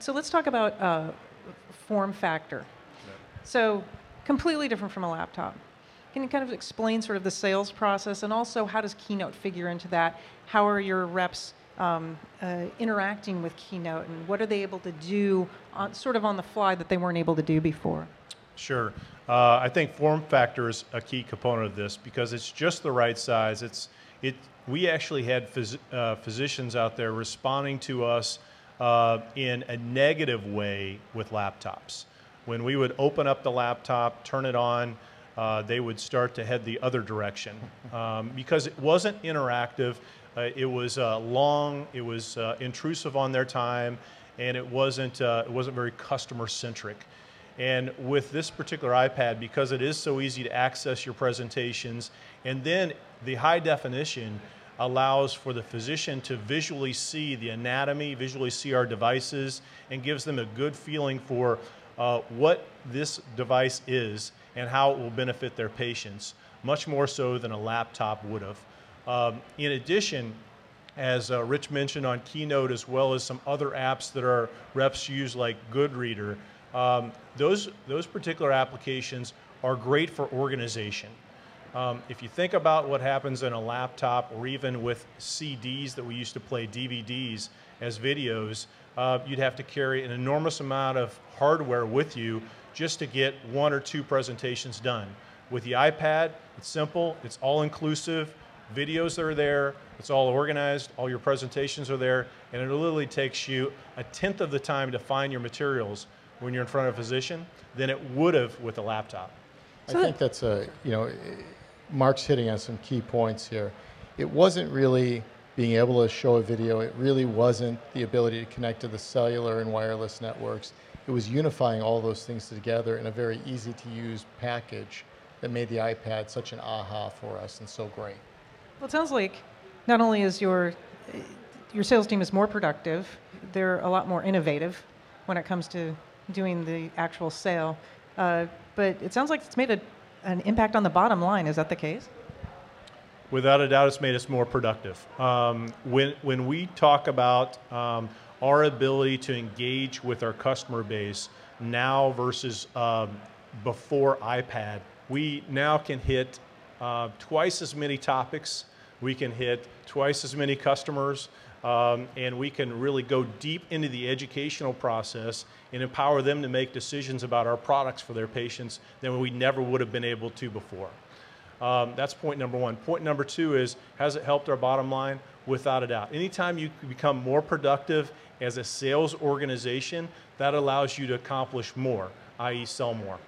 So let's talk about uh, form factor. So completely different from a laptop. Can you kind of explain sort of the sales process and also how does Keynote figure into that? How are your reps um, uh, interacting with Keynote and what are they able to do on, sort of on the fly that they weren't able to do before? Sure. Uh, I think form factor is a key component of this because it's just the right size. It's it. We actually had phys- uh, physicians out there responding to us uh, in a negative way with laptops. When we would open up the laptop, turn it on, uh, they would start to head the other direction um, because it wasn't interactive. Uh, it was uh, long. It was uh, intrusive on their time, and it wasn't uh, it wasn't very customer centric. And with this particular iPad, because it is so easy to access your presentations, and then the high definition allows for the physician to visually see the anatomy, visually see our devices, and gives them a good feeling for uh, what this device is and how it will benefit their patients, much more so than a laptop would have. Um, in addition, as uh, Rich mentioned on Keynote, as well as some other apps that our reps use, like Goodreader, um, those, those particular applications are great for organization. Um, if you think about what happens in a laptop or even with CDs that we used to play DVDs as videos, uh, you'd have to carry an enormous amount of hardware with you just to get one or two presentations done. With the iPad, it's simple, it's all inclusive, videos are there, it's all organized, all your presentations are there, and it literally takes you a tenth of the time to find your materials when you're in front of a physician than it would have with a laptop. I think that's a, you know, Mark's hitting on some key points here. It wasn't really being able to show a video, it really wasn't the ability to connect to the cellular and wireless networks. It was unifying all those things together in a very easy to use package that made the iPad such an aha for us and so great. Well, it sounds like not only is your your sales team is more productive, they're a lot more innovative when it comes to doing the actual sale. Uh, but it sounds like it's made a, an impact on the bottom line. Is that the case? Without a doubt, it's made us more productive. Um, when, when we talk about um, our ability to engage with our customer base now versus um, before iPad, we now can hit uh, twice as many topics. We can hit twice as many customers. Um, and we can really go deep into the educational process and empower them to make decisions about our products for their patients than we never would have been able to before. Um, that's point number one. Point number two is has it helped our bottom line? Without a doubt. Anytime you become more productive as a sales organization, that allows you to accomplish more, i.e., sell more.